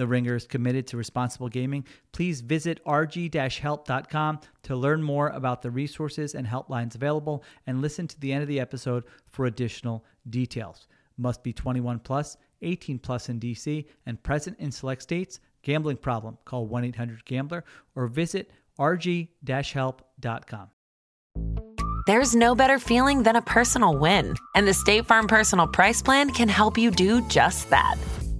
The Ringer is committed to responsible gaming. Please visit rg-help.com to learn more about the resources and helplines available and listen to the end of the episode for additional details. Must be 21 plus, 18 plus in DC and present in select states. Gambling problem? Call 1-800-GAMBLER or visit rg-help.com. There's no better feeling than a personal win, and the State Farm Personal Price Plan can help you do just that.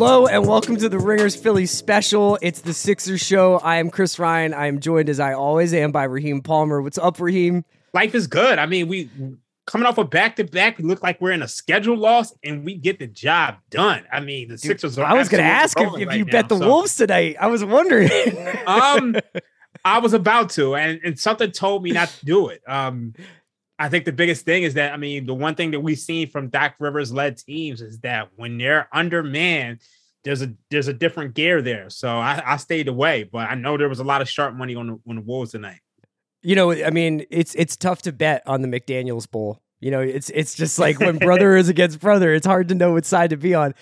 Hello and welcome to the Ringers Philly special. It's the Sixers show. I am Chris Ryan. I am joined as I always am by Raheem Palmer. What's up, Raheem? Life is good. I mean, we coming off a back to back, we look like we're in a schedule loss and we get the job done. I mean, the Dude, Sixers are I was going to ask if, if right you now, bet the so. Wolves tonight. I was wondering. um I was about to and and something told me not to do it. Um I think the biggest thing is that I mean the one thing that we've seen from Doc Rivers led teams is that when they're undermanned, there's a there's a different gear there. So I, I stayed away, but I know there was a lot of sharp money on the, on the Wolves tonight. You know, I mean, it's it's tough to bet on the McDaniels Bowl. You know, it's it's just like when brother is against brother, it's hard to know what side to be on.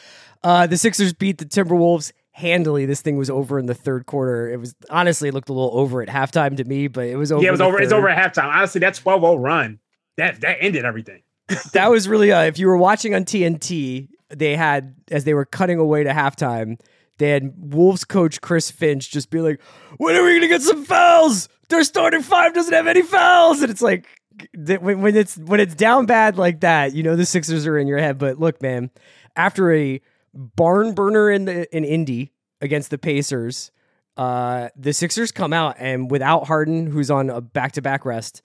Uh, the Sixers beat the Timberwolves handily. This thing was over in the third quarter. It was honestly it looked a little over at halftime to me, but it was over. Yeah, it was over. Third. It's over at halftime. Honestly, that 12-0 run that that ended everything. that was really uh, if you were watching on TNT, they had as they were cutting away to halftime, they had Wolves coach Chris Finch just be like, "When are we going to get some fouls? Their starting five doesn't have any fouls." And it's like when, it's when it's down bad like that, you know the Sixers are in your head. But look, man, after a barn burner in the in Indy against the Pacers, uh, the Sixers come out and without Harden, who's on a back to back rest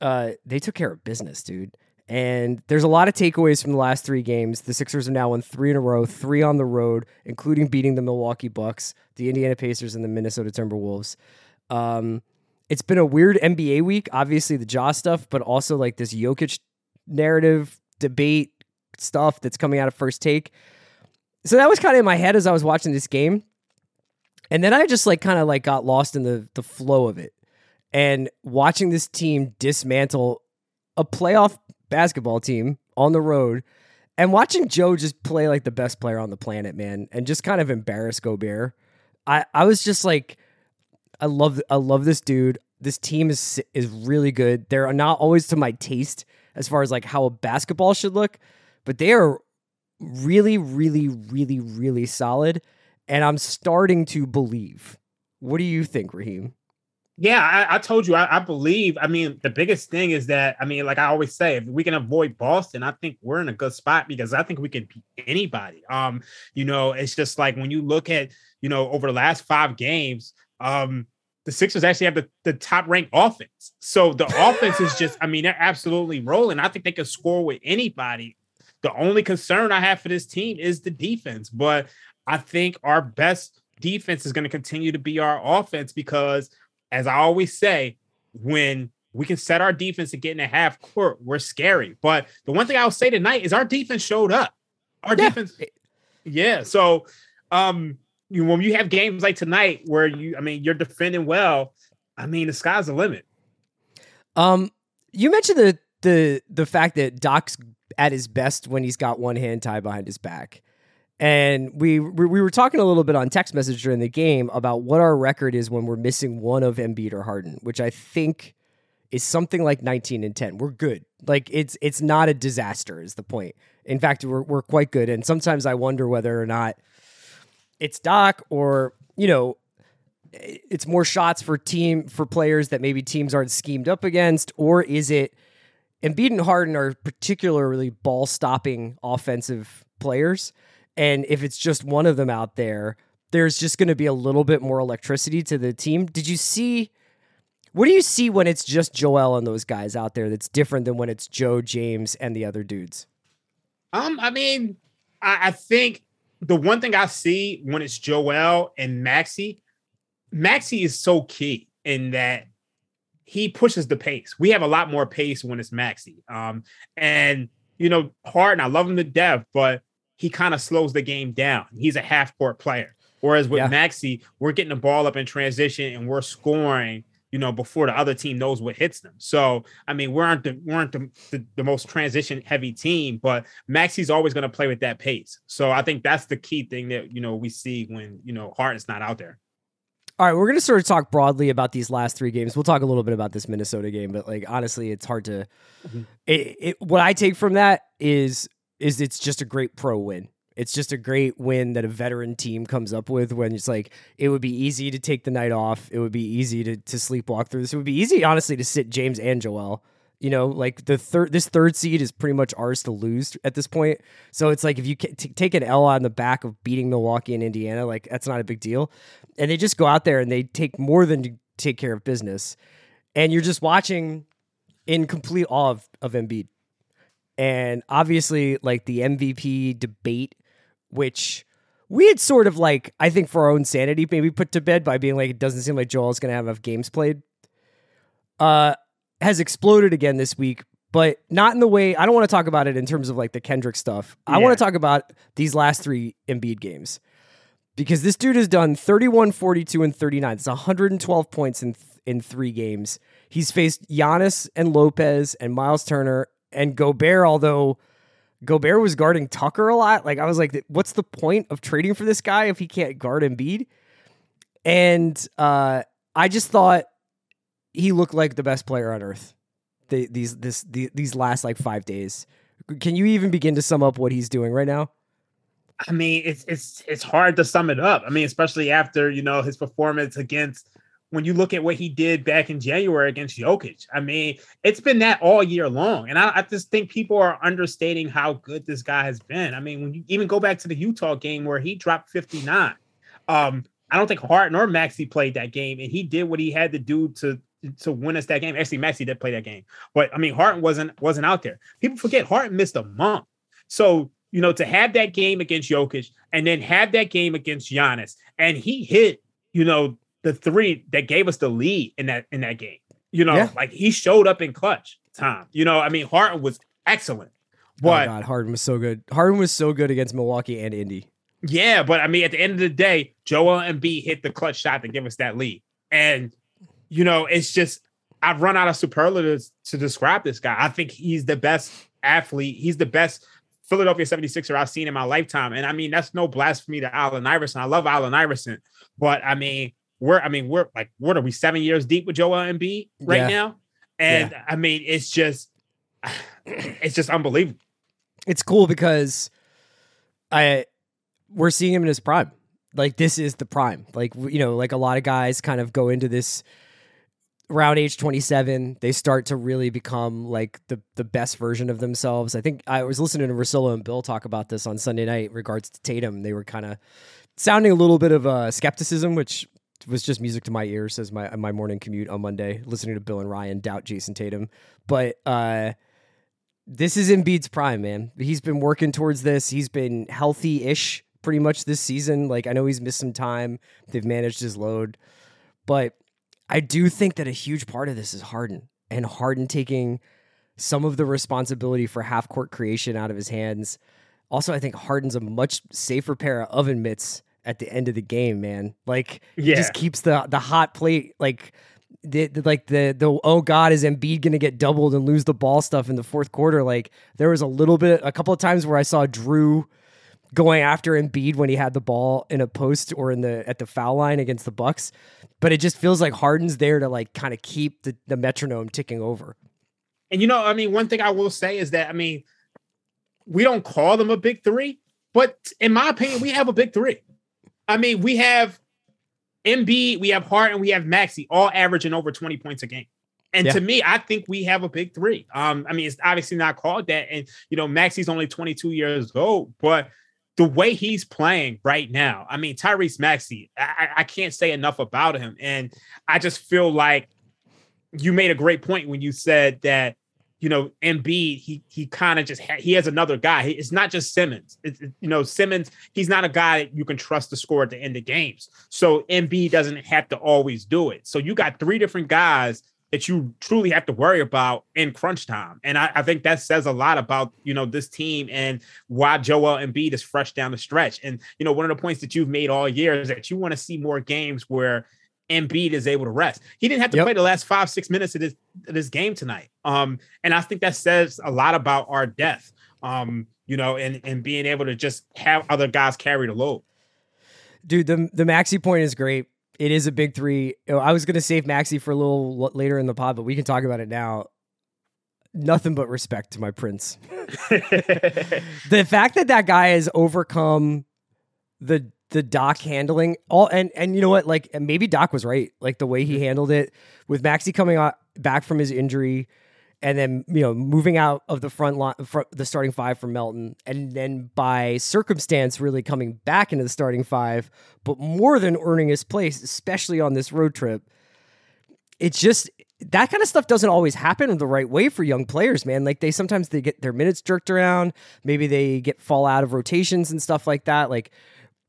uh, they took care of business, dude. And there's a lot of takeaways from the last three games. The Sixers have now won three in a row, three on the road, including beating the Milwaukee Bucks, the Indiana Pacers, and the Minnesota Timberwolves. Um, it's been a weird NBA week. Obviously, the Ja stuff, but also like this Jokic narrative debate stuff that's coming out of first take. So that was kind of in my head as I was watching this game. And then I just like kind of like got lost in the the flow of it and watching this team dismantle a playoff basketball team on the road and watching Joe just play like the best player on the planet, man, and just kind of embarrass Gobert. I, I was just like, I love I love this dude. This team is is really good. They're not always to my taste as far as like how a basketball should look, but they are really, really, really, really solid. And I'm starting to believe. What do you think, Raheem? Yeah, I, I told you, I, I, believe. I mean, the biggest thing is that, I mean, like I always say, if we can avoid Boston, I think we're in a good spot because I think we can beat anybody. Um, you know, it's just like when you look at, you know, over the last five games, um, the Sixers actually have the, the top ranked offense. So the offense is just, I mean, they're absolutely rolling. I think they can score with anybody. The only concern I have for this team is the defense, but I think our best defense is going to continue to be our offense because as I always say, when we can set our defense and get in a half court, we're scary. But the one thing I'll say tonight is our defense showed up. Our yeah. defense, yeah. So, um, you when you have games like tonight where you, I mean, you're defending well. I mean, the sky's the limit. Um, you mentioned the the the fact that Doc's at his best when he's got one hand tied behind his back. And we we were talking a little bit on text message during the game about what our record is when we're missing one of Embiid or Harden, which I think is something like 19 and 10. We're good. Like it's it's not a disaster is the point. In fact, we're we're quite good. And sometimes I wonder whether or not it's Doc or, you know, it's more shots for team for players that maybe teams aren't schemed up against, or is it Embiid and Harden are particularly ball stopping offensive players. And if it's just one of them out there, there's just going to be a little bit more electricity to the team. Did you see? What do you see when it's just Joel and those guys out there that's different than when it's Joe, James, and the other dudes? Um, I mean, I, I think the one thing I see when it's Joel and Maxey, Maxey is so key in that he pushes the pace. We have a lot more pace when it's Maxey. Um, and you know, Harden, I love him to death, but he kind of slows the game down. He's a half court player. Whereas with yeah. Maxey, we're getting the ball up in transition and we're scoring, you know, before the other team knows what hits them. So, I mean, we aren't the we aren't the, the, the most transition heavy team, but Maxey's always going to play with that pace. So I think that's the key thing that you know we see when you know Harden's not out there. All right, we're going to sort of talk broadly about these last three games. We'll talk a little bit about this Minnesota game, but like honestly, it's hard to. Mm-hmm. It, it, what I take from that is is it's just a great pro win. It's just a great win that a veteran team comes up with when it's like it would be easy to take the night off. It would be easy to to sleepwalk through this. It would be easy, honestly, to sit James and Joel. You know, like the third, this third seed is pretty much ours to lose at this point. So it's like if you t- take an L on the back of beating Milwaukee and Indiana, like that's not a big deal. And they just go out there and they take more than to take care of business. And you're just watching in complete awe of, of Embiid. And obviously, like the MVP debate, which we had sort of like, I think for our own sanity, maybe put to bed by being like, it doesn't seem like Joel's going to have enough games played. Uh, has exploded again this week, but not in the way I don't want to talk about it in terms of like the Kendrick stuff. Yeah. I want to talk about these last three Embiid games because this dude has done 31, 42, and 39. It's 112 points in in three games. He's faced Giannis and Lopez and Miles Turner and Gobert, although Gobert was guarding Tucker a lot. Like I was like, what's the point of trading for this guy if he can't guard Embiid? And uh, I just thought he looked like the best player on earth. The, these this the, these last like five days. Can you even begin to sum up what he's doing right now? I mean, it's it's it's hard to sum it up. I mean, especially after you know his performance against when you look at what he did back in January against Jokic. I mean, it's been that all year long, and I, I just think people are understating how good this guy has been. I mean, when you even go back to the Utah game where he dropped fifty nine. Um, I don't think Harden or Maxey played that game, and he did what he had to do to to win us that game. Actually, Maxey did play that game, but I mean, Harden wasn't wasn't out there. People forget Harden missed a month, so you know to have that game against Jokic and then have that game against Giannis, and he hit you know the three that gave us the lead in that in that game. You know, yeah. like he showed up in clutch time. You know, I mean, Harden was excellent. Oh, but oh God, Harden was so good. Harden was so good against Milwaukee and Indy. Yeah, but I mean, at the end of the day, Joel Embiid hit the clutch shot to give us that lead, and you know, it's just I've run out of superlatives to describe this guy. I think he's the best athlete. He's the best Philadelphia 76er I've seen in my lifetime. And I mean, that's no blasphemy to Allen Iverson. I love Allen Iverson, but I mean, we're I mean, we're like, what are we seven years deep with Joel Embiid right yeah. now? And yeah. I mean, it's just it's just unbelievable. It's cool because I we're seeing him in his prime. Like this is the prime. Like you know, like a lot of guys kind of go into this around age 27 they start to really become like the the best version of themselves i think i was listening to Russillo and bill talk about this on sunday night in regards to tatum they were kind of sounding a little bit of uh, skepticism which was just music to my ears as my my morning commute on monday listening to bill and ryan doubt Jayson tatum but uh this is Embiid's prime, man. He's been working towards this. He's been healthy-ish pretty much this season. Like I know he's missed some time. They've managed his load, but I do think that a huge part of this is Harden and Harden taking some of the responsibility for half court creation out of his hands. Also, I think Harden's a much safer pair of oven mitts at the end of the game, man. Like Yeah. just keeps the the hot plate like the, the- like the the oh god is Embiid gonna get doubled and lose the ball stuff in the fourth quarter. Like there was a little bit a couple of times where I saw Jrue going after Embiid when he had the ball in a post or in the at the foul line against the Bucks. But it just feels like Harden's there to like kind of keep the, the metronome ticking over. And you know, I mean, one thing I will say is that I mean, we don't call them a big three, but in my opinion, we have a big three. I mean, we have Embiid, we have Hart, and we have Maxey, all averaging over 20 points a game. And Yeah. to me, I think we have a big three. Um, I mean, it's obviously not called that. And you know, Maxey's only 22 years old, but the way he's playing right now, I mean, Tyrese Maxey, I, I- I can't say enough about him. And I just feel like you made a great point when you said that you know Embiid he he kind of just ha- he has another guy. It's not just Simmons. It's, it- you know Simmons he's not a guy that you can trust to score at the end of games. So Embiid doesn't have to always do it. So you got three different guys that you truly have to worry about in crunch time. And I, I think that says a lot about you know this team and why Joel Embiid is fresh down the stretch. And you know one of the points that you've made all year is that you want to see more games where Embiid is able to rest. He didn't have to Yep. play the last five, six minutes of this of this game tonight. Um, and I think that says a lot about our depth. Um, you know, and and being able to just have other guys carry the load. Dude, the the Maxey point is great. It is a big three. I was gonna save Maxey for a little later in the pod, but we can talk about it now. Nothing but respect to my prince. the fact that that guy has overcome the the Doc handling all and and you know what like maybe Doc was right like the way he handled it with Maxey coming out back from his injury and then you know moving out of the front line the starting five for Melton and then by circumstance really coming back into the starting five but more than earning his place especially on this road trip it's just that kind of stuff doesn't always happen in the right way for young players, man. Like they sometimes they get their minutes jerked around, maybe they get fall out of rotations and stuff like that. Like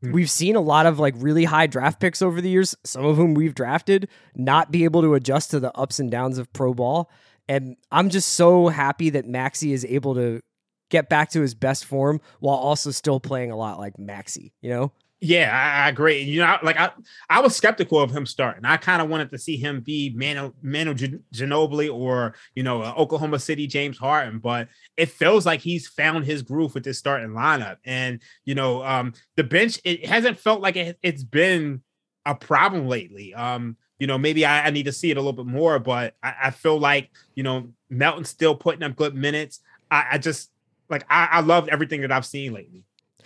Mm. we've seen a lot of like really high draft picks over the years, some of whom we've drafted, not be able to adjust to the ups and downs of pro ball. And I'm just so happy that Maxey is able to get back to his best form while also still playing a lot like Maxey, you know? Yeah, I, I agree. You know, like I, I was skeptical of him starting. I kind of wanted to see him be Manu, Manu Gin- Ginobili or you know uh, Oklahoma City James Harden, but it feels like he's found his groove with this starting lineup. And you know, um, the bench it hasn't felt like it, it's been a problem lately. Um, you know, maybe I, I need to see it a little bit more, but I, I feel like you know Melton's still putting up good minutes. I, I just like I, I loved everything that I've seen lately.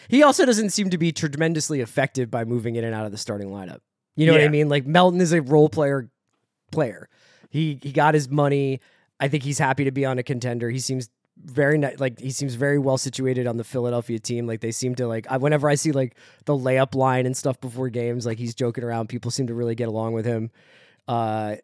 He also doesn't seem to be tremendously effective by moving in and out of the starting lineup. You know what I mean? Like Melton is a role player player. He he got his money. I think he's happy to be on a contender. He seems very ni- like he seems very well situated on the Philadelphia team. Like they seem to like I, whenever I see like the layup line and stuff before games, like he's joking around. People seem to really get along with him. Uh,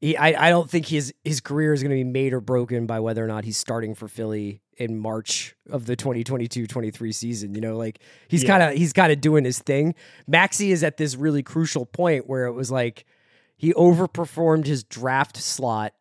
he, I, I don't think his his career is going to be made or broken by whether or not he's starting for Philly in March of the 2022-23 season. You know, like he's Yeah. kind of he's kind of doing his thing. Maxey is at this really crucial point where it was like he overperformed his draft slot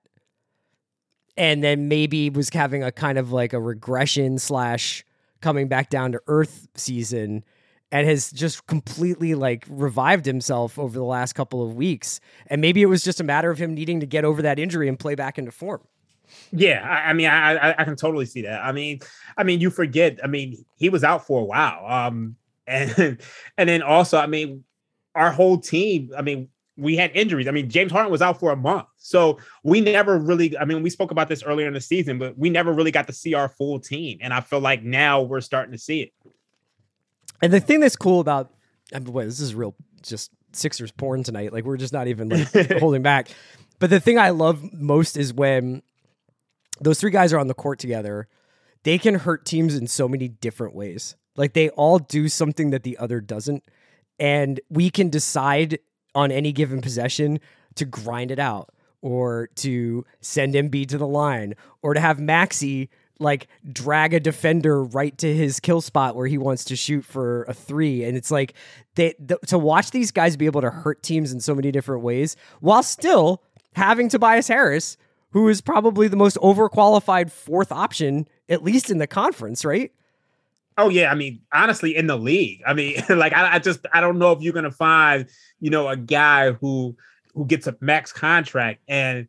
and then maybe was having a kind of like a regression slash coming back down to earth season and has just completely like revived himself over the last couple of weeks and maybe it was just a matter of him needing to get over that injury and play back into form Yeah, I, I mean, I, I I can totally see that. I mean, I mean, you forget. I mean, he was out for a while, um, and and then also, I mean, our whole team. I mean, we had injuries. I mean, James Harden was out for a month, so we never really. I mean, we spoke about this earlier in the season, but we never really got to see our full team, and I feel like now we're starting to see it. and the thing that's cool about I mean, wait, this is real just Sixers porn tonight. Like we're just not even like holding back. But the thing I love most is when those three guys are on the court together, they can hurt teams in so many different ways. Like they all do something that the other doesn't. And we can decide on any given possession to grind it out or to send Embiid to the line or to have Maxey like drag a defender right to his kill spot where he wants to shoot for a three. And it's like they th- to watch these guys be able to hurt teams in so many different ways while still having Tobias Harris, who is probably the most overqualified fourth option, at least in the conference, right? Oh yeah, I mean, honestly, in the league, I mean, like I, I just I don't know if you're gonna find you know a guy who who gets a max contract and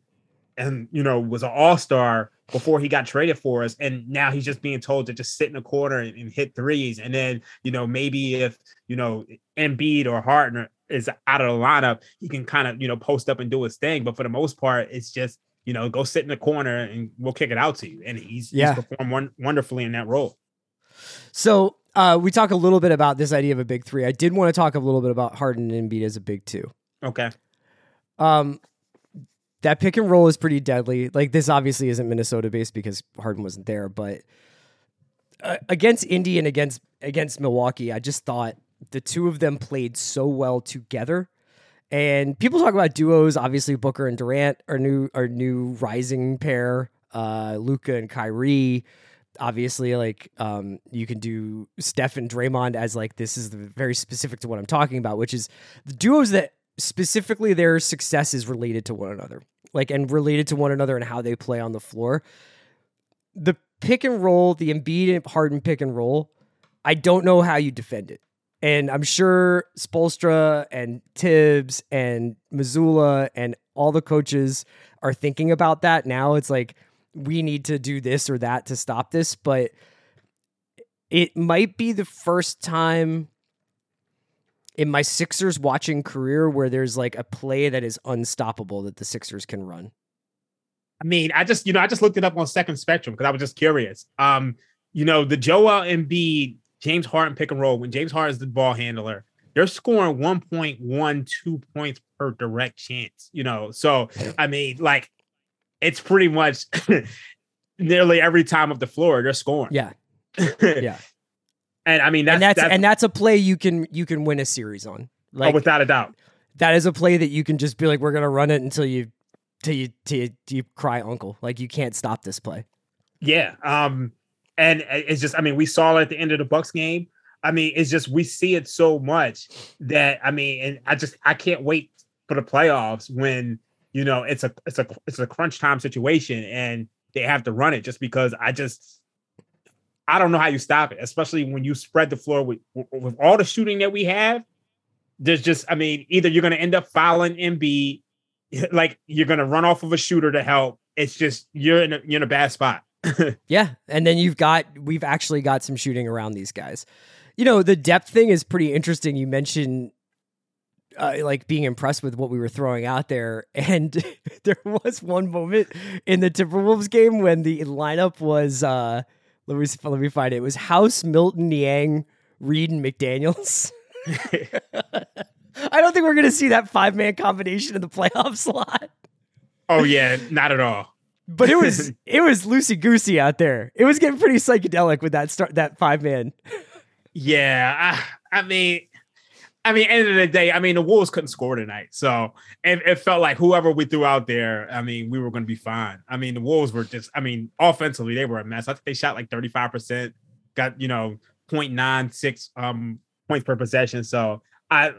and you know was an all star before he got traded for us, and now he's just being told to just sit in a corner and, and hit threes, and then you know maybe if you know Embiid or Harden is out of the lineup, he can kind of you know post up and do his thing, but for the most part, it's just you know go sit in the corner and we'll kick it out to you, and he's Yeah. he's performed one, wonderfully in that role. So uh, we talk a little bit about this idea of a big three. I did want to talk a little bit about Harden and Embiid as a big two. Okay. Um, that pick and roll is pretty deadly. Like this obviously isn't Minnesota based because Harden wasn't there, but uh, against Indy and against against Milwaukee, I just thought the two of them played so well together. And people talk about duos. Obviously, Booker and Durant are new are new rising pair. Uh, Luka and Kyrie. Obviously, like um, you can do Steph and Draymond as like this is very specific to what I'm talking about, which is the duos that specifically their success is related to one another, like and related to one another and how they play on the floor. The pick and roll, the Embiid and Harden pick and roll, I don't know how you defend it. And I'm sure Spoelstra and Tibbs and Mazzulla and all the coaches are thinking about that now. It's like we need to do this or that to stop this, but it might be the first time in my Sixers watching career where there's like a play that is unstoppable that the Sixers can run. I mean, I just, you know, I just looked it up on Second Spectrum because I was just curious. Um, you know, the Joel Embiid, James Harden pick and roll, when James Harden is the ball handler, they're scoring 1.12 points per direct chance, you know. So, I mean, like, it's pretty much nearly every time of the floor, they're scoring. Yeah. yeah. And I mean, that's, and that's, that's, and that's a play you can you can win a series on. oh, Like without a doubt. that is a play that you can just be like, we're gonna run it until you till you till you, till you cry uncle. Like you can't stop this play. Yeah. Um, and it's just, I mean, we saw it at the end of the Bucks game. I mean, it's just we see it so much that I mean, and I just I can't wait for the playoffs when you know it's a it's a it's a crunch time situation and they have to run it just because I just I don't know how you stop it, especially when you spread the floor with with all the shooting that we have. There's just, I mean, either you're going to end up fouling Embiid, like you're going to run off of a shooter to help. It's just you're in a, you're in a bad spot. Yeah, and then you've got we've actually got some shooting around these guys. You know, the depth thing is pretty interesting. You mentioned uh, like being impressed with what we were throwing out there, and there was one moment in the Timberwolves game when the lineup was uh, let me let me find it. It was House, Melton, Niang, Reed, and McDaniels. I don't think we're gonna see that five man combination in the playoff slot. oh yeah, not at all. But it was it was loosey goosey out there. It was getting pretty psychedelic with that start that five man. Yeah, I, I mean, I mean, end of the day, I mean, the Wolves couldn't score tonight, so it, it felt like whoever we threw out there, I mean, we were going to be fine. I mean, the Wolves were just, I mean, offensively, they were a mess. I think they shot like thirty five percent, got you know 0.96 um points per possession. So I,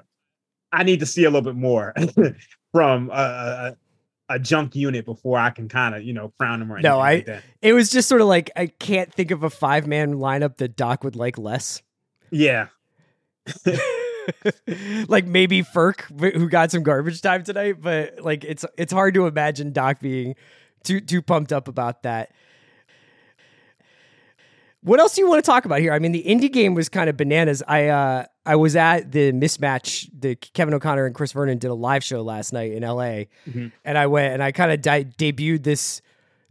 I need to see a little bit more from a, a, junk unit before I can kind of you know crown them or anything No, I- like. It was just sort of like I can't think of a five man lineup that Doc would like less. Yeah, like maybe Furk, who got some garbage time tonight, but like it's it's hard to imagine Doc being too too pumped up about that. What else do you want to talk about here? I mean, the indie game was kind of bananas. I uh I was at the mismatch. The Kevin O'Connor and Chris Vernon did a live show last night in L.A. Mhm. and I went and I kind of di- debuted this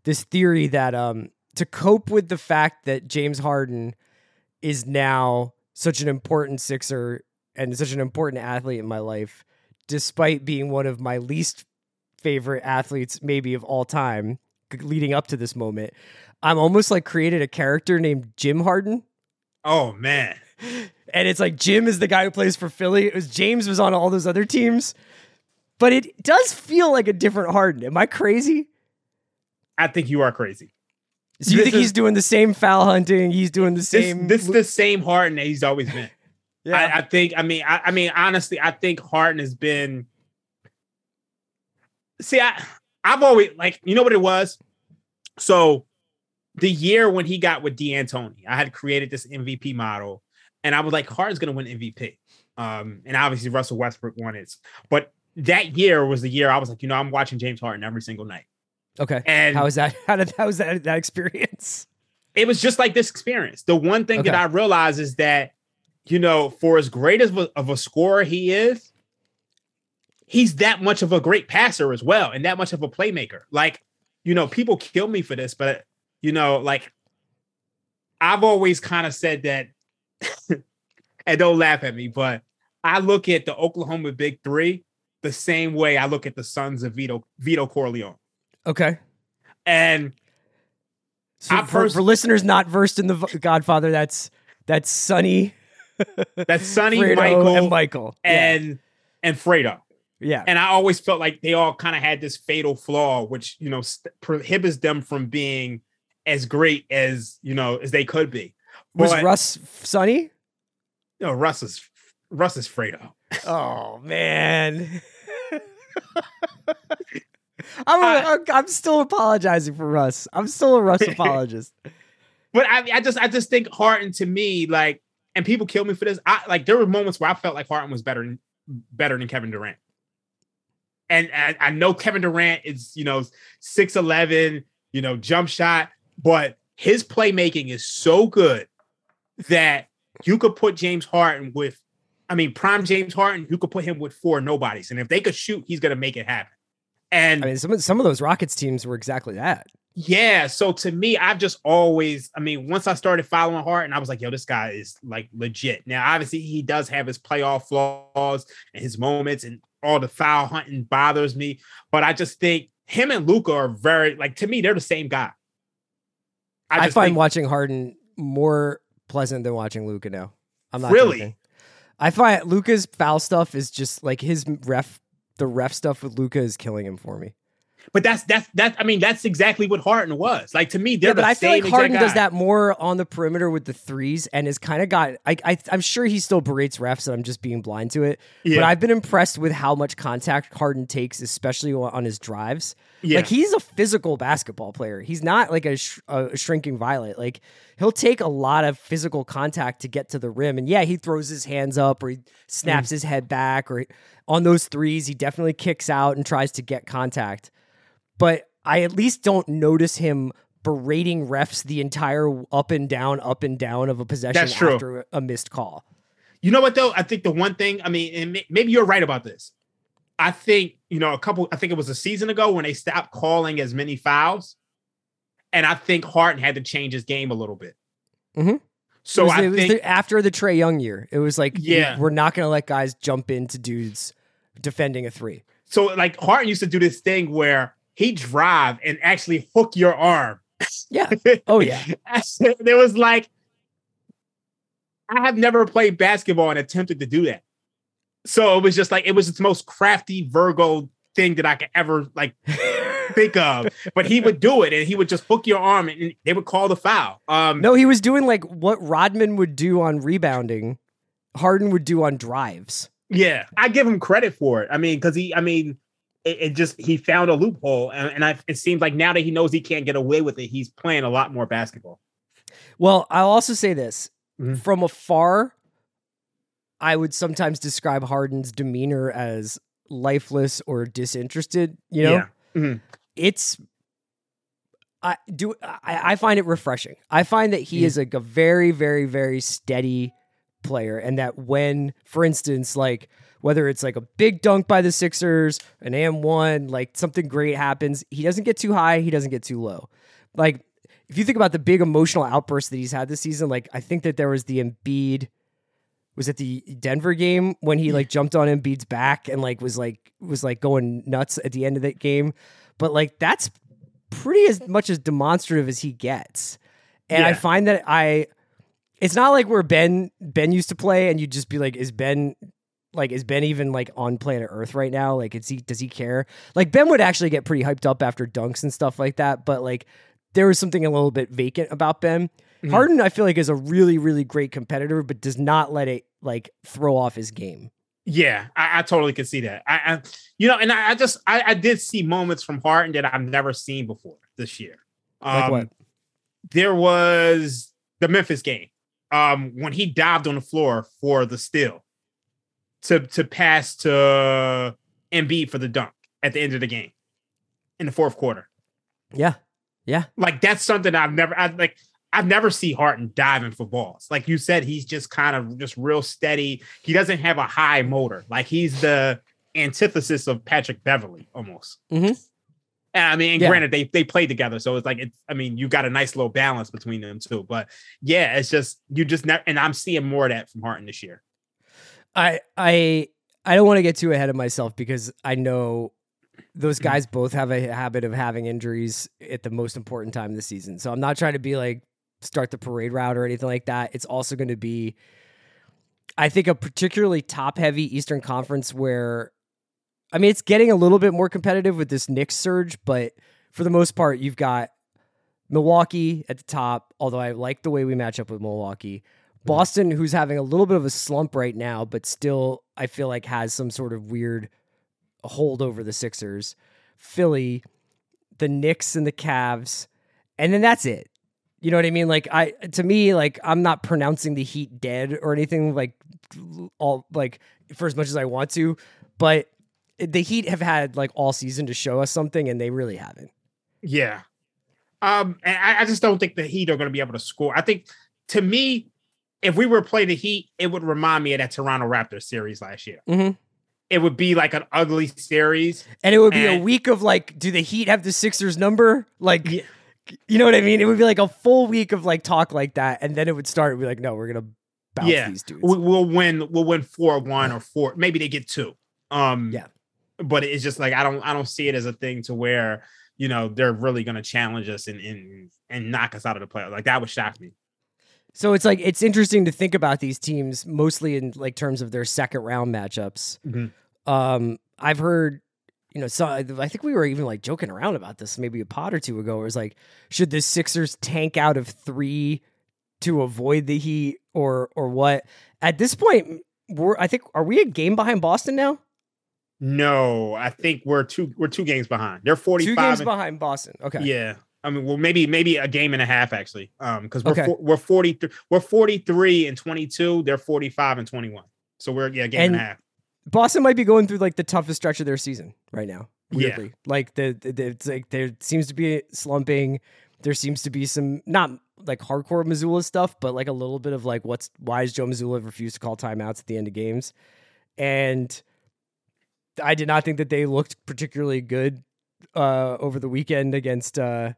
this theory that um to cope with the fact that James Harden is now such an important Sixer and such an important athlete in my life, despite being one of my least favorite athletes, maybe of all time, leading up to this moment. I'm almost like created a character named Jim Harden. oh man. And it's like Jim is the guy who plays for Philly. It was James was on all those other teams. But it does feel like a different Harden. Am I crazy? I think you are crazy. So you This think is- he's doing the same foul hunting? He's doing the This, same. this is the same Harden that he's always been. yeah. I, I think. I mean. I, I mean. Honestly, I think Harden has been. See, I I've always like you know what it was. So the year when he got with D'Antoni, I had created this MVP model, and I was like, Harden's going to win MVP. Um, and obviously Russell Westbrook won it, but that year was the year I was like, you know, I'm watching James Harden every single night. Okay. And how was that? How did how was that that experience? It was just like this experience. The one thing Okay. that I realized is that, you know, for as great as of a, of a scorer he is, he's that much of a great passer as well, and that much of a playmaker. Like, you know, people kill me for this, but you know, like I've always kind of said that, and don't laugh at me, but I look at the Oklahoma Big Three the same way I look at the sons of Vito Vito Corleone. Okay. And So I for, pers- for listeners not versed in the Godfather, that's that's Sonny, that's Sonny, Fredo, Michael, and Michael. Yeah. and and Fredo. yeah. And I always felt like they all kind of had this fatal flaw, which you know st- prohibits them from being as great as you know as they could be. was But, Russ Sonny? Know, Russ is Russ is Fredo. Oh man. I'm, a, I'm I'm still apologizing for Russ. I'm still a Russ apologist. But I, I just I just think Harden to me like, and people kill me for this. I like there were moments where I felt like Harden was better than better than Kevin Durant. And I, I know Kevin Durant is you know six eleven, you know jump shot, but his playmaking is so good that you could put James Harden with, I mean prime James Harden, you could put him with four nobodies, and if they could shoot, he's gonna make it happen. And I mean, some of some of those Rockets teams were exactly that. yeah, so to me, I've just always, I mean, once I started following Harden, I was like, yo, this guy is like legit. Now, obviously, he does have his playoff flaws and his moments, and all the foul hunting bothers me. But I just think him and Luka are very, like, to me, they're the same guy. I, just find think- watching Harden more pleasant than watching Luka now. I'm not Really? joking. I find Luka's foul stuff is just like his ref. The ref stuff with Luka is killing him for me. but that's that's that's I mean, that's exactly what Harden was. Like to me, they're Yeah, but I feel like Harden does that more on the perimeter with the threes, and has kind of got. I, I I'm sure he still berates refs, and I'm just being blind to it. Yeah. But I've been impressed with how much contact Harden takes, especially on his drives. Yeah. Like he's a physical basketball player. He's not like a, sh- a shrinking violet. Like he'll take a lot of physical contact to get to the rim. And yeah, he throws his hands up or he snaps Mm. his head back or on those threes, he definitely kicks out and tries to get contact. But I at least don't notice him berating refs the entire up and down, up and down of a possession after a missed call. You know what though? I think the one thing, I mean, and maybe you're right about this. I think, you know, a couple, I think it was a season ago when they stopped calling as many fouls. And I think Harden had to change his game a little bit. Mhm. So it was, I it was think, the- after the Trae Young year, it was like, Yeah. we're not going to let guys jump into dudes defending a three. so like Harden used to do this thing where he drive and actually hook your arm. Yeah. Oh, yeah. there was like, I have never played basketball and attempted to do that. So it was just like, it was the most crafty Virgo thing that I could ever like think of. But he would do it and he would just hook your arm and they would call the foul. Um, No, he was doing like what Rodman would do on rebounding, Harden would do on drives. Yeah, I give him credit for it. I mean, because he, I mean, it, it just he found a loophole, and, and I, it seems like now that he knows he can't get away with it, he's playing a lot more basketball. Well, I'll also say this Mhm. from afar, I would sometimes describe Harden's demeanor as lifeless or disinterested. You know, Yeah. Mhm. it's I do I, I find it refreshing. I find that he Yeah. is like a very, very, very steady player, and that when, for instance, like whether it's like a big dunk by the Sixers, an AM one, like something great happens, he doesn't get too high, he doesn't get too low. Like if you think about the big emotional outburst that he's had this season, like I think that there was the Embiid was it the Denver game when he like jumped on Embiid's back and like was like was like going nuts at the end of that game. But like that's pretty as much as demonstrative as he gets. And I find that I it's not like where Ben Ben used to play and you'd just be like, is Ben like is Ben even like on planet Earth right now? Like is he does he care? Like Ben would actually get pretty hyped up after dunks and stuff like that, but like there was something a little bit vacant about Ben. Mhm. Harden, I feel like, is a really, really great competitor, but does not let it like throw off his game. Yeah, I, I totally can see that. I, I you know, and I, I just I, I did see moments from Harden that I've never seen before this year. Like Um, what? there was the Memphis game um, when he dived on the floor for the steal to to pass to Embiid for the dunk at the end of the game in the fourth quarter. Yeah. Yeah. Like that's something I've never I like I've never seen Harden diving for balls. Like you said, he's just kind of just real steady. He doesn't have a high motor. Like he's the antithesis of Patrick Beverley almost. Mhm. And I mean, and Yeah. granted, they they played together, so it's like it's. I mean, you got a nice little balance between them too. But yeah, it's just you just never. And I'm seeing more of that from Harden this year. I I I don't want to get too ahead of myself because I know those guys both have a habit of having injuries at the most important time of the season. So I'm not trying to be like start the parade route or anything like that. It's also going to be I think a particularly top heavy Eastern Conference where I mean it's getting a little bit more competitive with this Knicks surge, but for the most part you've got Milwaukee at the top, although I like the way we match up with Milwaukee. Mm-hmm. Boston, who's having a little bit of a slump right now, but still, I feel like has some sort of weird hold over the Sixers. Philly, the Knicks, and the Cavs, and then that's it. You know what I mean? Like I, to me, like I'm not pronouncing the Heat dead or anything like all like for as much as I want to, but the Heat have had like all season to show us something, and they really haven't. Yeah. Um, and I, I just don't think the Heat are going to be able to score. I think to me, if we were to play the Heat, it would remind me of that Toronto Raptors series last year. Mhm. It would be like an ugly series. And it would be a week of like, do the Heat have the Sixers number? Like, Yeah. You know what I mean? It would be like a full week of like talk like that, and then it would start. Be like, no, we're gonna bounce Yeah. these dudes. We, we'll win. We'll win four one or four. Maybe they get two. Um, Yeah. But it's just like I don't. I don't see it as a thing to where you know they're really to challenge us and and and knock us out of the playoffs. Like that would shock me. So it's like it's interesting to think about these teams mostly in like terms of their second round matchups. Mhm. Um, I've heard, you know, so I think we were even like joking around about this maybe a pod or two ago. Where it was like, should the Sixers tank out of three to avoid the Heat, or or what? At this point, we're I think are we a game behind Boston now? No, I think we're two. We're two games behind. They're forty Two games behind Boston. Okay. Yeah. I mean, well, maybe maybe a game and a half actually. Um, because we're Okay. four, we're forty th- we're forty three and twenty two. They're forty five and twenty one. So we're yeah, game and, And- a half. Boston might be going through like the toughest stretch of their season right now. Yeah. Like the, the, the- it's like there seems to be slumping. There seems to be some not like hardcore Mazzulla stuff, but like a little bit of like what's why is Joe Mazzulla refused to call timeouts at the end of games, and I did not think that they looked particularly good uh, over the weekend against uh,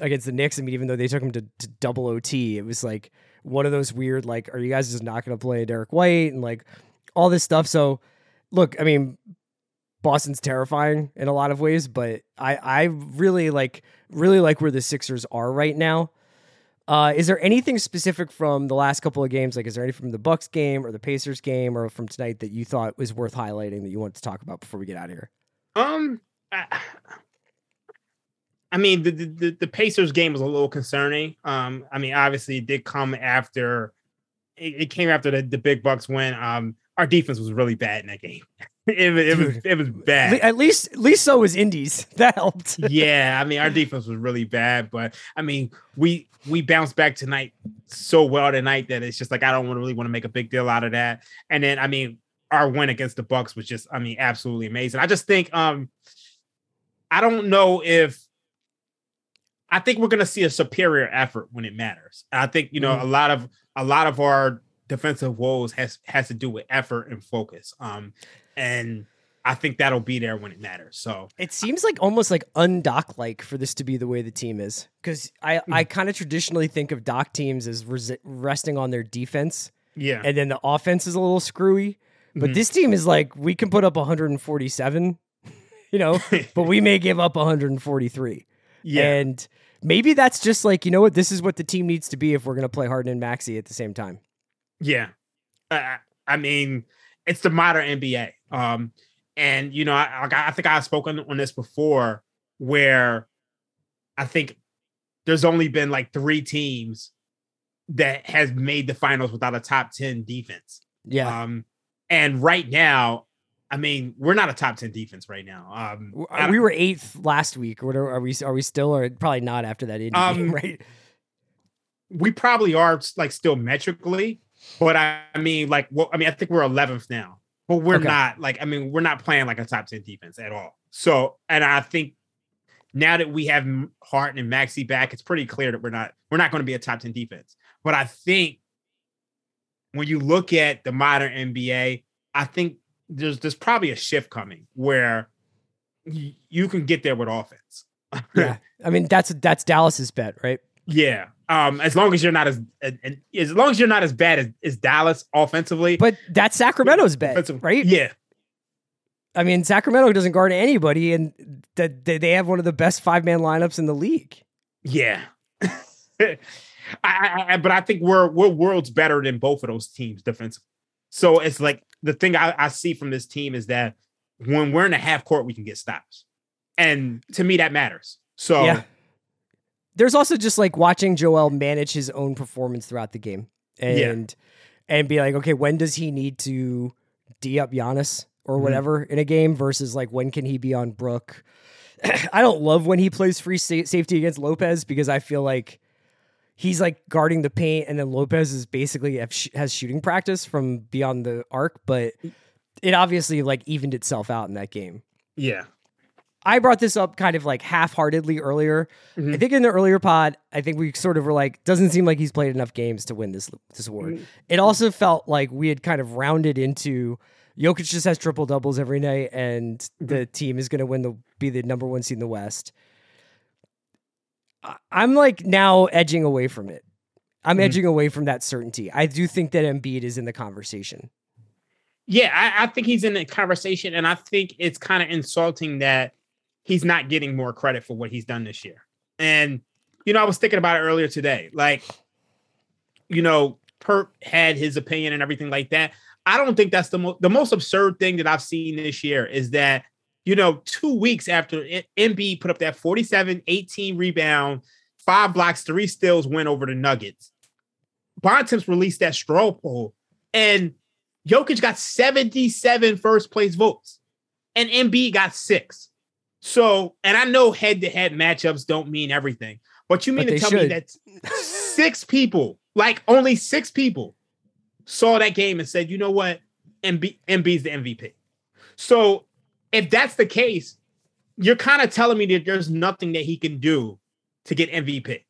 against the Knicks. I mean, even though they took them to, to double OT, it was like one of those weird like, are you guys just not going to play Derrick White and like all this stuff? So, look, I mean, Boston's terrifying in a lot of ways, but I I really like really like where the Sixers are right now. Uh, is there anything specific from the last couple of games? Like, is there anything from the Bucks game or the Pacers game or from tonight that you thought was worth highlighting that you wanted to talk about before we get out of here? Um, I, I mean, the, the the- the Pacers game was a little concerning. Um, I mean, obviously, it did come after it, it came after the, the big Bucks win. Um, our defense was really bad in that game. it, was- it was it was bad. At least, at least so was Indies. That helped. yeah, I mean, our defense was really bad, but I mean, we we bounced back tonight so well tonight that it's just like I don't want to really want to make a big deal out of that. And then I mean, our win against the Bucks was just, I mean, absolutely amazing. I just think um I don't know if I think we're gonna see a superior effort when it matters. I think, you know, a lot of a lot of our defensive woes has has to do with effort and focus. Um and I think that'll be there when it matters. So It seems like almost like undoc like for this to be the way the team is because I I kind of traditionally think of doc teams as resi- resting on their defense yeah. and then the offense is a little screwy. But Mhm. this team is like we can put up 147, you know, but we may give up 143. yeah. And maybe that's just like you know what this is what the team needs to be if we're gonna play Harden and Maxey at the same time. Yeah. I, I mean, it's the modern NBA. Um, and you know, I, I think I've spoken on this before where I think there's only been like three teams that has made the finals without a top 10 defense. Yeah, Um, and right now, I mean, we're not a top 10 defense right now. Um, we were eighth last week. Or whatever. Are we? Are we still? Or probably not after that Indy game, Um, right? we probably are like still metrically, but I, I mean, like, well, I mean, I think we're 11th now, but we're Okay. not like, I mean, we're not playing like a top 10 defense at all. So, and I think now that we have Harden and Maxey back, it's pretty clear that we're not we're not going to be a top 10 defense. But I think when you look at the modern NBA, I think there's there's probably a shift coming where you can get there with offense. Yeah. I mean, that's that's Dallas's bet, right? Yeah. Um, as long as you're not as as long as you're not as bad as, as Dallas offensively. But that's Sacramento's bet, right? Yeah. I mean, Sacramento doesn't guard anybody, and that they they have one of the best five man lineups in the league. Yeah. I, I, I but I think we're we're worlds better than both of those teams defensively. So it's like the thing I, I see from this team is that when we're in a half court, we can get stops. And to me, that matters. So Yeah. There's also just like watching Joel manage his own performance throughout the game, Yeah. and and be like, okay, when does he need to d up Giannis or Mhm. whatever in a game versus like when can he be on Brook? I don't love when he plays free sa- safety against Lopez because I feel like he's like guarding the paint, and then Lopez is basically have sh- has shooting practice from beyond the arc, but it obviously like evened itself out in that game. yeah. I brought this up kind of like half-heartedly earlier. Mhm. I think in the earlier pod, I think we sort of were like, doesn't seem like he's played enough games to win this this award. Mhm. It also felt like we had kind of rounded into Jokic just has triple doubles every night, and the team is going to win the be the number one seed in the West. I- I'm like now edging away from it. I'm Mhm. edging away from that certainty. I do think that Embiid is in the conversation. Yeah, I, I think he's in the conversation, and I think it's kind of insulting that he's not getting more credit for what he's done this year. And you know, I was thinking about it earlier today. Like, you know, Perk had his opinion and everything like that. I don't think that's the most the most absurd thing that I've seen this year is that you know, two weeks after MB put up that 47, 18 rebound, five blocks, three steals win over the Nuggets. Bontemps released that straw poll, and Jokic got 77 first place votes, and MB got six. So, and I know head to head matchups don't mean everything, but you mean But to they tell me that six people, like only six people, saw that game and said, you know what, Embiid, Embiid's the MVP. So, if that's the case, you're kind of telling me that there's nothing that he can do to get MVP.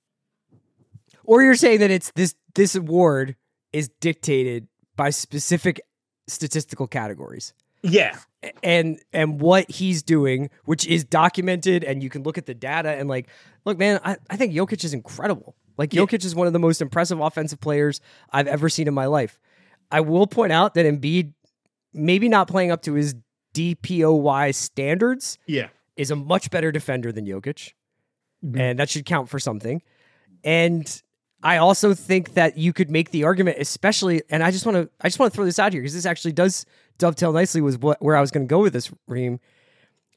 Or you're saying that it's this this award is dictated by specific statistical categories. Yeah, And and what he's doing, which is documented and you can look at the data and like, look, man, I, I think Jokic is incredible. Like Yeah. Jokic is one of the most impressive offensive players I've ever seen in my life. I will point out that Embiid maybe not playing up to his DPOY standards yeah, is a much better defender than Jokic, Mhm. and that should count for something. And I also think that you could make the argument, especially, and I just want to, I just want to throw this out here because this actually does dovetail nicely with what where I was going to go with this, Reem.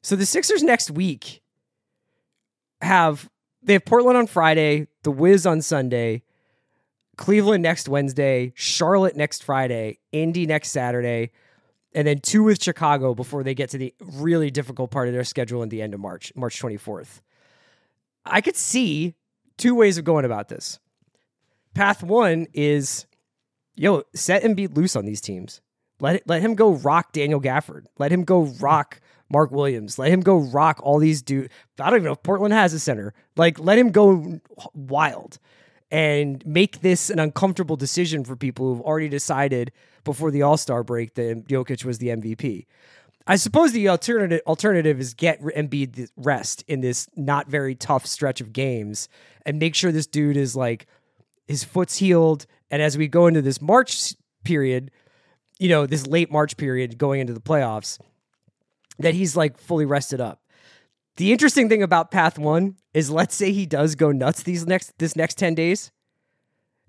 So the Sixers next week have they have Portland on Friday, the Wiz on Sunday, Cleveland next Wednesday, Charlotte next Friday, Indy next Saturday, and then two with Chicago before they get to the really difficult part of their schedule in the end of March, March 24th. I could see two ways of going about this. Path one is, yo, set Embiid loose on these teams. Let let him go rock Daniel Gafford. Let him go rock Mark Williams. Let him go rock all these dudes. I don't even know if Portland has a center. Like, let him go wild and make this an uncomfortable decision for people who've already decided before the All Star break that Jokic was the MVP. I suppose the alternative alternative is get Embiid the rest in this not very tough stretch of games and make sure this dude is like his foot's healed. And as we go into this March period, you know, this late March period going into the playoffs, that he's like fully rested up. The interesting thing about path one is let's say he does go nuts these next this next 10 days,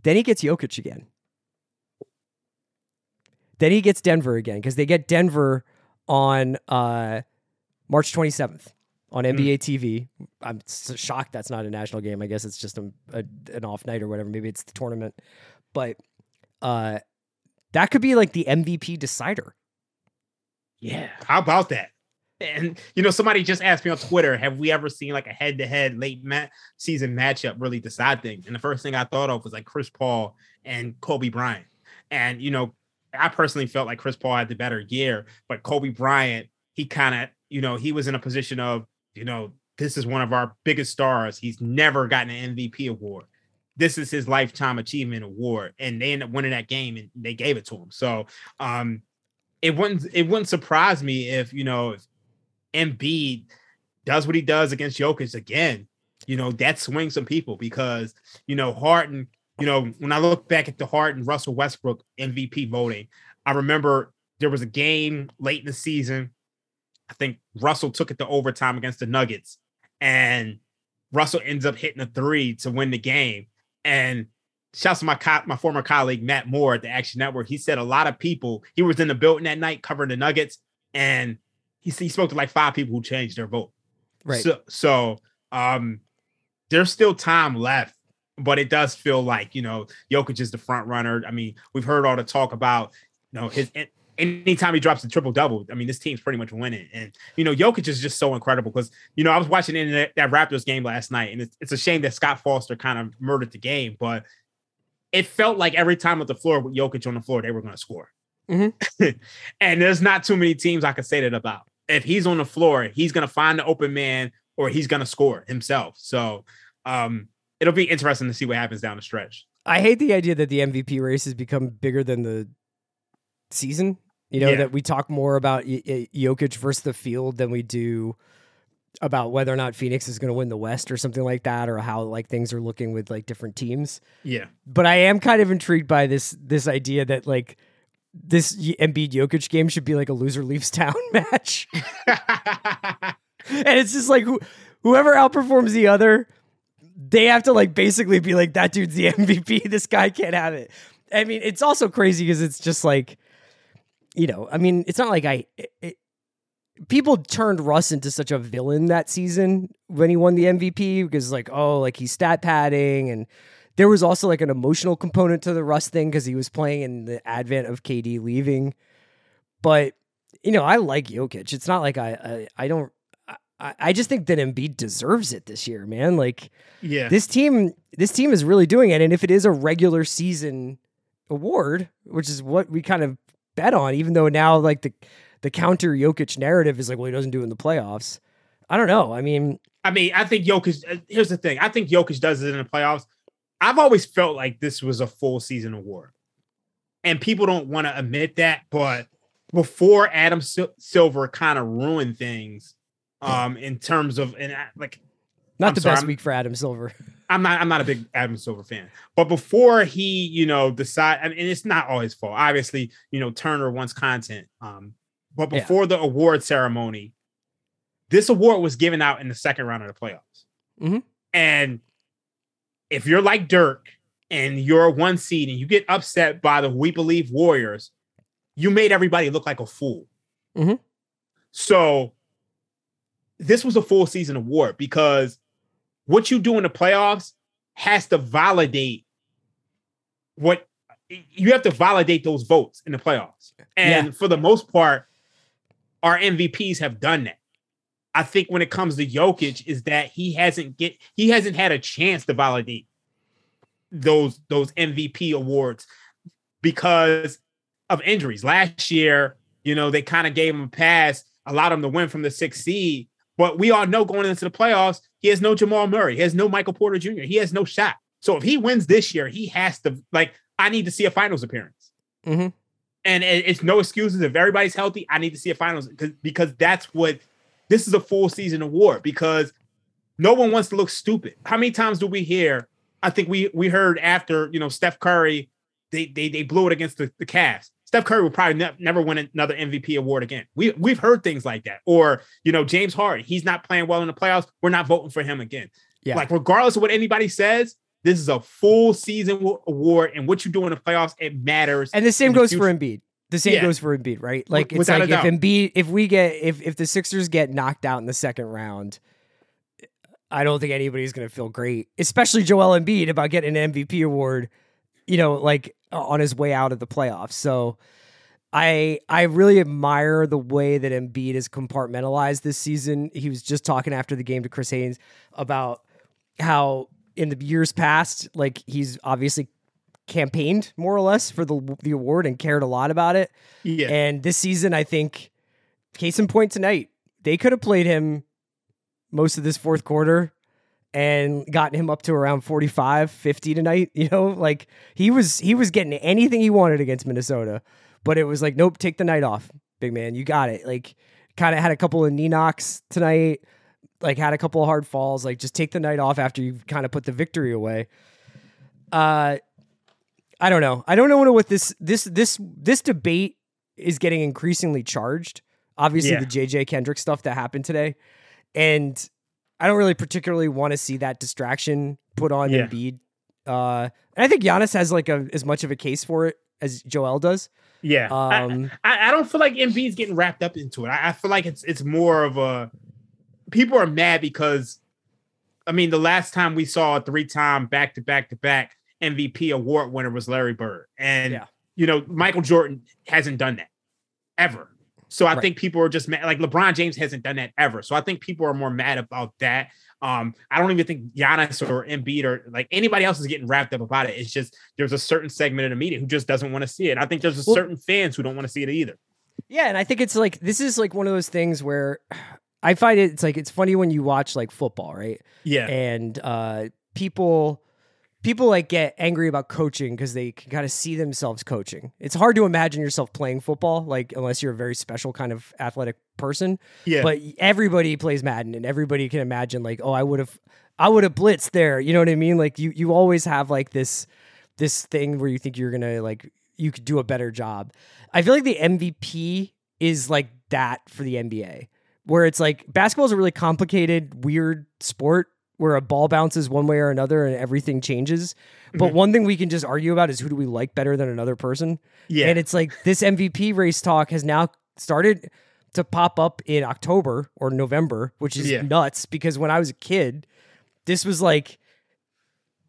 then he gets Jokic again. Then he gets Denver again because they get Denver on uh, March 27th on NBA TV. I'm shocked that's not a national game. I guess it's just a, a, an off night or whatever. Maybe it's the tournament, but uh, that could be like the MVP decider. yeah. How about that? And you know, somebody just asked me on Twitter, have we ever seen like a head-to-head late ma- season matchup really decide things? And the first thing I thought of was like Chris Paul and Kobe Bryant. And you know, I personally felt like Chris Paul had the better year, but Kobe Bryant, he kind of, you know, he was in a position of, you know, this is one of our biggest stars. He's never gotten an MVP award. This is his lifetime achievement award, and they ended up winning that game, and they gave it to him. So, um, it wouldn't it wouldn't surprise me if you know if Embiid does what he does against Jokic again. You know that swings some people because you know Harden. You know when I look back at the Harden Russell Westbrook MVP voting, I remember there was a game late in the season. I think Russell took it to overtime against the Nuggets, and Russell ends up hitting a three to win the game. And shouts to my co- my former colleague Matt Moore at the Action Network. He said a lot of people. He was in the building that night covering the Nuggets, and he, he spoke to like five people who changed their vote. Right. So so um, there's still time left, but it does feel like you know Jokic is the front runner. I mean, we've heard all the talk about you know his. Anytime he drops a triple double, I mean, this team's pretty much winning. And, you know, Jokic is just so incredible because, you know, I was watching in that, that Raptors game last night, and it's, it's a shame that Scott Foster kind of murdered the game, but it felt like every time with the floor with Jokic on the floor, they were going to score. Mm-hmm. and there's not too many teams I can say that about. If he's on the floor, he's going to find the open man or he's going to score himself. So um, it'll be interesting to see what happens down the stretch. I hate the idea that the MVP race has become bigger than the season. You know, Yeah. that we talk more about Jokic versus the field than we do about whether or not Phoenix is going to win the West or something like that, or how like things are looking with like different teams. Yeah. But I am kind of intrigued by this this idea that like this Embiid Jokic game should be like a loser leaves town match, and it's just like who, whoever outperforms the other, they have to like basically be like that dude's the MVP. This guy can't have it. I mean, it's also crazy because it's just like, you know, I mean, it's not like I. It, it- people turned Russ into such a villain that season when he won the MVP because like, oh, like he's stat padding and. There was also like an emotional component to the Russ thing because he was playing in the advent of KD leaving. But you know, I like Jokic. It's not like I I, I don't. I, I just think that Embiid deserves it this year, man. Like yeah. this team this team is really doing it and if it is a regular season award which is what we kind of bet on even though now like the the counter Jokic narrative is like well he doesn't do it in the playoffs I don't know I mean I mean, I think Jokic. uh, Here's the thing. I think Jokic does it in the playoffs. I've always felt like this was a full season award, and people don't want to admit that. But before Adam Sil- Silver kind of ruined things, um, in terms of and I- like not I'm the sorry, best I'm- week for Adam Silver I'm not I'm not a big Adam Silver fan, but before he, you know, decide I mean, and it's not all his fault. Obviously, you know, Turner wants content. Um, but Yeah. before the award ceremony, this award was given out in the second round of the playoffs. Mhm. And if you're like Dirk and you're a one seed and you get upset by the We Believe Warriors, you made everybody look like a fool. Mhm. So this was a full season award because what you do in the playoffs has to validate what you have to validate those votes in the playoffs. And Yeah. for the most part, our MVPs have done that. I think when it comes to Jokic, is that he hasn't get he hasn't had a chance to validate those those MVP awards because of injuries. Last year, you know, they kind of gave him a pass, allowed him to win from the sixth seed. But we all know going into the playoffs, he has no Jamal Murray, he has no Michael Porter Jr., he has no shot. So if he wins this year, he has to like. I need to see a finals appearance, Mhm. and it- it's no excuses. If everybody's healthy, I need to see a finals because because that's what this is a full season award because no one wants to look stupid. How many times do we hear? I think we we heard after you know Steph Curry, they they they blew it against the, the Cavs. Steph Curry will probably ne- never win another MVP award again. We we've heard things like that. Or you know James Harden, he's not playing well in the playoffs. We're not voting for him again. Yeah. Like regardless of what anybody says, this is a full season award, and what you do in the playoffs it matters. and the same in the goes for. Embiid the same Yeah. goes for Embiid right like it's without like if. Embiid if we get if if the Sixers get knocked out in the second round I don't think anybody's going to feel great, especially Joel Embiid about getting an MVP award, you know, like on his way out of the playoffs. So I I really admire the way that Embiid is compartmentalized this season. He was just talking after the game to Chris Haynes about how in the years past, like he's obviously campaigned more or less for the the award and cared a lot about it. Yeah. And this season, I think, case in point tonight, they could have played him most of this fourth quarter and gotten him up to around 45, 50 tonight. You know, like he was he was getting anything he wanted against Minnesota, but it was like, nope, take the night off, big man. You got it. Like kind of had a couple of knee knocks tonight, like had a couple of hard falls. Like just take the night off after you kind of put the victory away. Uh I don't know. I don't know what this this this this debate is getting increasingly charged. Obviously, Yeah. the JJ Kendrick stuff that happened today, and I don't really particularly want to see that distraction put on Yeah. Embiid. Uh, and I think Giannis has like a as much of a case for it as Joel does. Yeah. I- Um, I, I don't feel like Embiid's getting wrapped up into it. I, I feel like it's it's more of a people are mad because I mean the last time we saw a three time back to back to back MVP award winner was Larry Bird. And Yeah. you know, Michael Jordan hasn't done that ever. So I Right. think people are just mad like LeBron James hasn't done that ever. So I think people are more mad about that. Um, I don't even think Giannis or Embiid or like anybody else is getting wrapped up about it. It's just there's a certain segment of the media who just doesn't want to see it. I think there's a Well- certain fans who don't want to see it either. Yeah, and I think it's like this is like one of those things where I find it it's like it's funny when you watch like football, right? Yeah. and uh, people people like get angry about coaching because they can kind of see themselves coaching. It's hard to imagine yourself playing football, like unless you're a very special kind of athletic person. Yeah. But everybody plays Madden, and everybody can imagine like, oh, I would have, I would have blitzed there. You know what I mean? Like you, you always have like this, this thing where you think you're gonna like you could do a better job. I feel like the MVP is like that for the NBA, where it's like basketball is a really complicated, weird sport where a ball bounces one way or another and everything changes. But mm-hmm. one thing we can just argue about is who do we like better than another person? Yeah. And it's like this MVP race talk has now started to pop up in October or November, which is Yeah. nuts because when I was a kid, this was like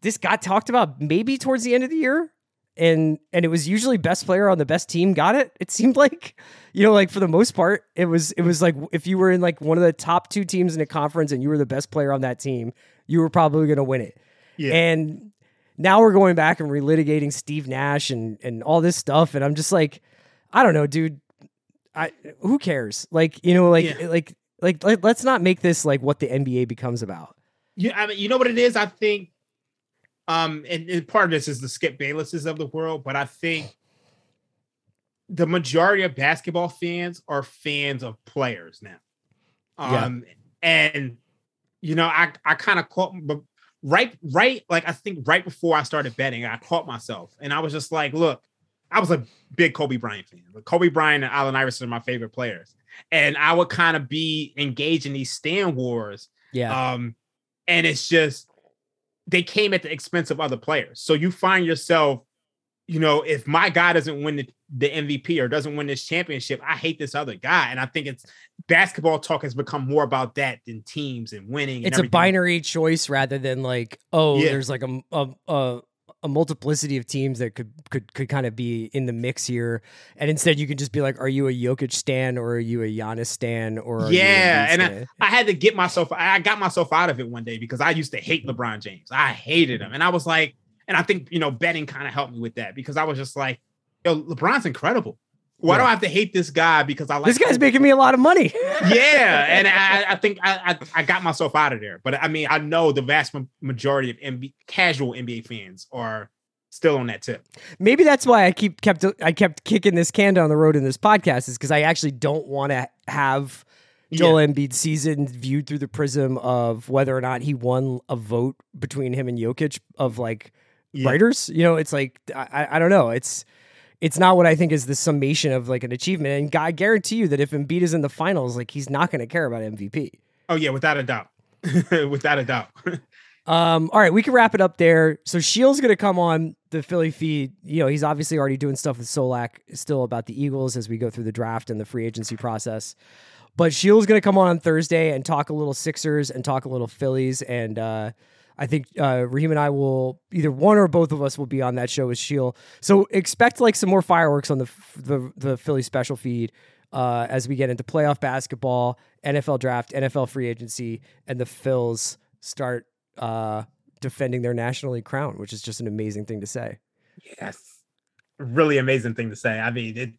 this got talked about maybe towards the end of the year. And and it was usually best player on the best team got it. It seemed like, you know, like for the most part, it was it was like if you were in like one of the top two teams in a conference and you were the best player on that team, you were probably going to win it. Yeah. And now we're going back and relitigating Steve Nash and and all this stuff, and I'm just like, I don't know, dude. I who cares? Like you know, like Yeah. like like like let's not make this like what the NBA becomes about. You, I mean, you know what it is? I think, um, and, and part of this is the Skip Baylesses of the world, but I think the majority of basketball fans are fans of players now. Yeah. Um, and you know, I I kind of caught, right, right, like I think right before I started betting, I caught myself, and I was just like, look, I was a big Kobe Bryant fan. But Kobe Bryant and Allen Iverson are my favorite players, and I would kind of be engaged in these stand wars. Yeah, Um, and it's just they came at the expense of other players. So you find yourself, you know, if my guy doesn't win the, the MVP or doesn't win this championship, I hate this other guy. And I think it's basketball talk has become more about that than teams and winning. and it's a binary choice rather than like oh, Yeah. there's like a a, a a multiplicity of teams that could could could kind of be in the mix here, and instead you can just be like, are you a Jokic stan or are you a Giannis stan or are you a Yeah, and I. I had to get myself. I got myself out of it one day because I used to hate LeBron James. I hated him, and I was like, and I think you know betting kind of helped me with that because I was just like, yo, LeBron's incredible. Why do I have to hate this guy because I like this guy's Kobe? making me a lot of money. yeah, and I, I think I, I I got myself out of there. But I mean, I know the vast majority of NBA, casual NBA fans are still on that tip. maybe that's why I keep kept I kept kicking this can down the road in this podcast is because I actually don't want to have Joel Embiid's season viewed through the prism of whether or not he won a vote between him and Jokic of like Yeah. writers. You know, it's like I- I don't know. It's it's not what I think is the summation of like an achievement. And I guarantee you that if Embiid is in the finals, like he's not going to care about MVP. Oh yeah, without a doubt, without a doubt. Um, all right, we can wrap it up there. So Sheil's going to come on the Philly feed. You know, he's obviously already doing stuff with Solak still about the Eagles as we go through the draft and the free agency process. But Sheil's going to come on on Thursday and talk a little Sixers and talk a little Phillies and uh, I think uh, Raheem and I will either one or both of us will be on that show with Sheil. So expect like some more fireworks on the the, the Philly special feed uh, as we get into playoff basketball, NFL draft, NFL free agency, and the Phils start uh, defending their National League crown, which is just an amazing thing to say. Yes, really amazing thing to say. I mean, it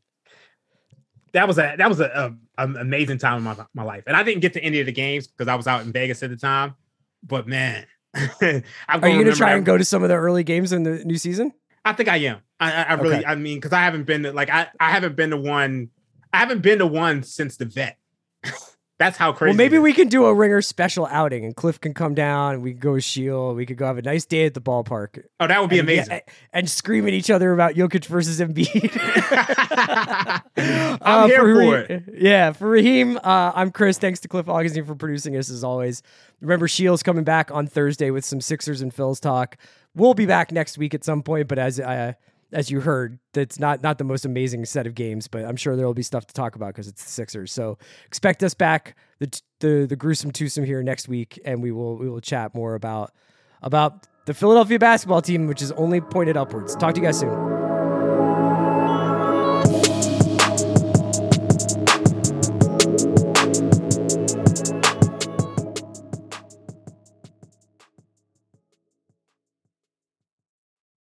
that was a that was a, a, a amazing time in my, my life, and I didn't get to any of the games because I was out in Vegas at the time. But man, are you going to try and go to some of the early games in the new season? I think I am. I, I really, okay. I mean, because I haven't been to like I, I haven't been to one. I haven't been to one since the vet. That's how crazy. Well, maybe we can do a ringer special outing, and Cliff can come down, and we can go with Sheil. We could go have a nice day at the ballpark. Oh, that would be and, amazing. Yeah, and scream at each other about Jokic versus Embiid. I'm uh, here for, for it. Yeah, for Raheem, uh, I'm Chris. Thanks to Cliff Augustin for producing us as always. Remember, Sheil's coming back on Thursday with some Sixers and Phils talk. We'll be back next week at some point, but as uh, as you heard, that's not not the most amazing set of games, but I'm sure there will be stuff to talk about because it's the Sixers. So expect us back the the the gruesome twosome here next week, and we will we will chat more about about the Philadelphia basketball team, which is only pointed upwards. Talk to you guys soon.